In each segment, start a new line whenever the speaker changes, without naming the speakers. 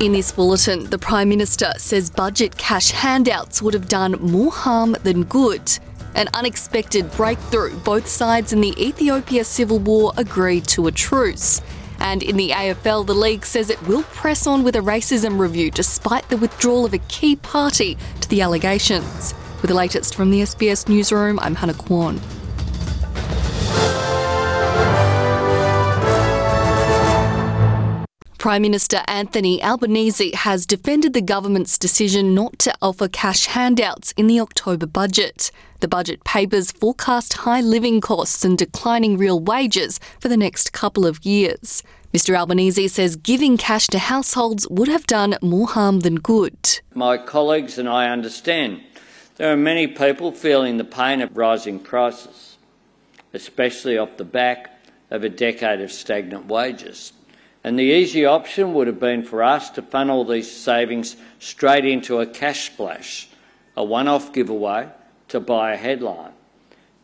In this bulletin, the Prime Minister says budget cash handouts would have done more harm than good. An unexpected breakthrough, both sides in the Ethiopia civil war agreed to a truce. And in the AFL, the league says it will press on with a racism review despite the withdrawal of a key party to the allegations. With the latest from the SBS newsroom, I'm Hannah Kwan. Prime Minister Anthony Albanese has defended the government's decision not to offer cash handouts in the October budget. The budget papers forecast high living costs and declining real wages for the next couple of years. Mr Albanese says giving cash to households would have done more harm than good.
My colleagues and I understand there are many people feeling the pain of rising prices, especially off the back of a decade of stagnant wages. And the easy option would have been for us to funnel these savings straight into a cash splash, a one off giveaway to buy a headline.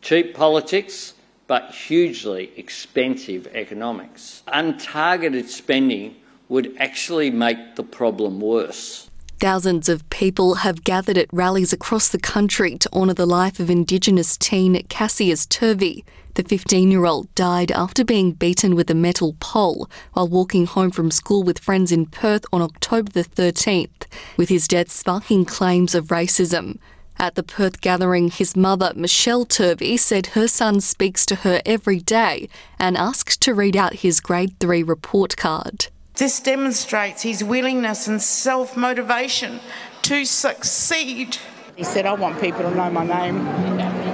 Cheap politics, but hugely expensive economics. Untargeted spending would actually make the problem worse.
Thousands of people have gathered at rallies across the country to honour the life of Indigenous teen Cassius Turvey. The 15 year old died after being beaten with a metal pole while walking home from school with friends in Perth on October the 13th, with his death sparking claims of racism. At the Perth gathering, his mother, Michelle Turvey, said her son speaks to her every day and asked to read out his grade 3 report card.
This demonstrates his willingness and self motivation to succeed.
He said, I want people to know my name.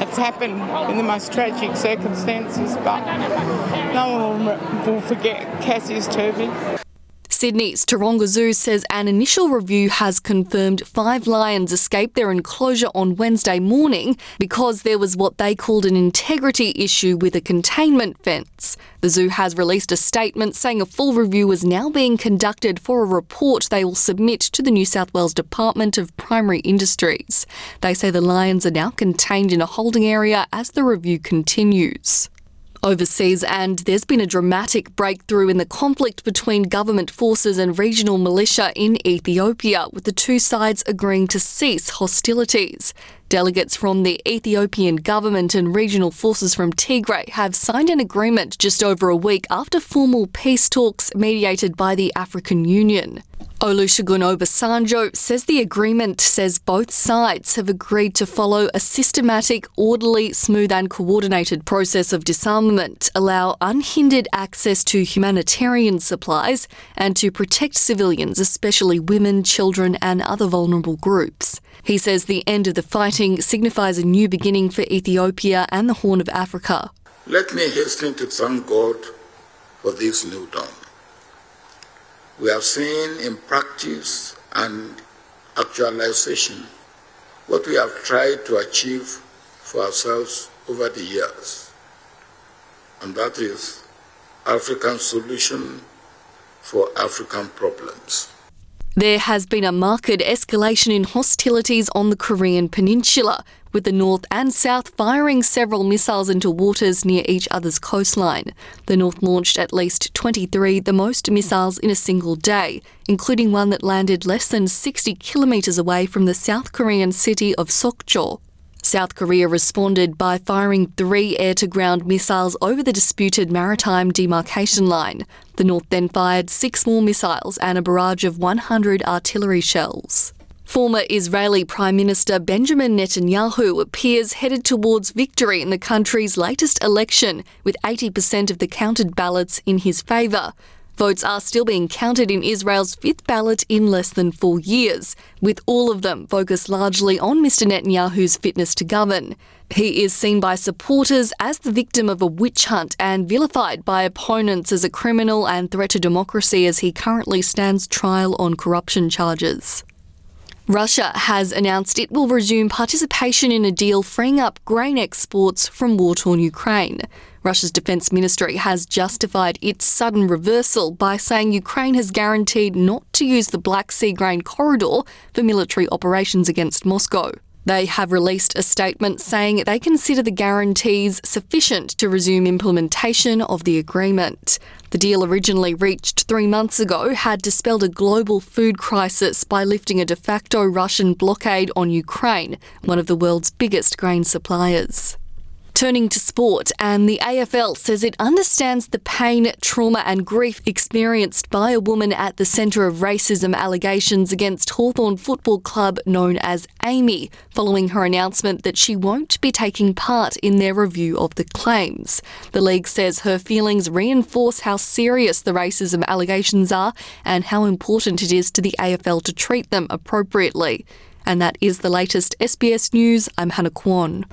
It's happened in the most tragic circumstances, but no one will forget Cassius Turvey.
Sydney's Taronga Zoo says an initial review has confirmed five lions escaped their enclosure on Wednesday morning because there was what they called an integrity issue with a containment fence. The zoo has released a statement saying a full review is now being conducted for a report they will submit to the New South Wales Department of Primary Industries. They say the lions are now contained in a holding area as the review continues overseas, and there's been a dramatic breakthrough in the conflict between government forces and regional militia in Ethiopia, with the two sides agreeing to cease hostilities. Delegates from the Ethiopian government and regional forces from Tigray have signed an agreement just over a week after formal peace talks mediated by the African Union. Olusegun Obasanjo says the agreement says both sides have agreed to follow a systematic, orderly, smooth, and coordinated process of disarmament, allow unhindered access to humanitarian supplies, and to protect civilians, especially women, children, and other vulnerable groups. He says the end of the fighting signifies a new beginning for Ethiopia and the Horn of Africa.
Let me hasten to thank God for this new dawn we have seen in practice and actualization what we have tried to achieve for ourselves over the years. And that is African solution for African problems.
There has been a marked escalation in hostilities on the Korean Peninsula, with the North and South firing several missiles into waters near each other's coastline. The North launched at least 23, the most missiles in a single day, including one that landed less than 60 kilometres away from the South Korean city of Sokcho. South Korea responded by firing three air to ground missiles over the disputed maritime demarcation line. The North then fired six more missiles and a barrage of 100 artillery shells. Former Israeli Prime Minister Benjamin Netanyahu appears headed towards victory in the country's latest election, with 80% of the counted ballots in his favour. Votes are still being counted in Israel's fifth ballot in less than four years, with all of them focused largely on Mr. Netanyahu's fitness to govern. He is seen by supporters as the victim of a witch hunt and vilified by opponents as a criminal and threat to democracy as he currently stands trial on corruption charges. Russia has announced it will resume participation in a deal freeing up grain exports from war torn Ukraine. Russia's defense ministry has justified its sudden reversal by saying Ukraine has guaranteed not to use the Black Sea grain corridor for military operations against Moscow. They have released a statement saying they consider the guarantees sufficient to resume implementation of the agreement. The deal originally reached three months ago had dispelled a global food crisis by lifting a de facto Russian blockade on Ukraine, one of the world's biggest grain suppliers. Turning to sport, and the AFL says it understands the pain, trauma, and grief experienced by a woman at the centre of racism allegations against Hawthorn Football Club, known as Amy, following her announcement that she won't be taking part in their review of the claims. The league says her feelings reinforce how serious the racism allegations are and how important it is to the AFL to treat them appropriately. And that is the latest SBS News. I'm Hannah Kwan.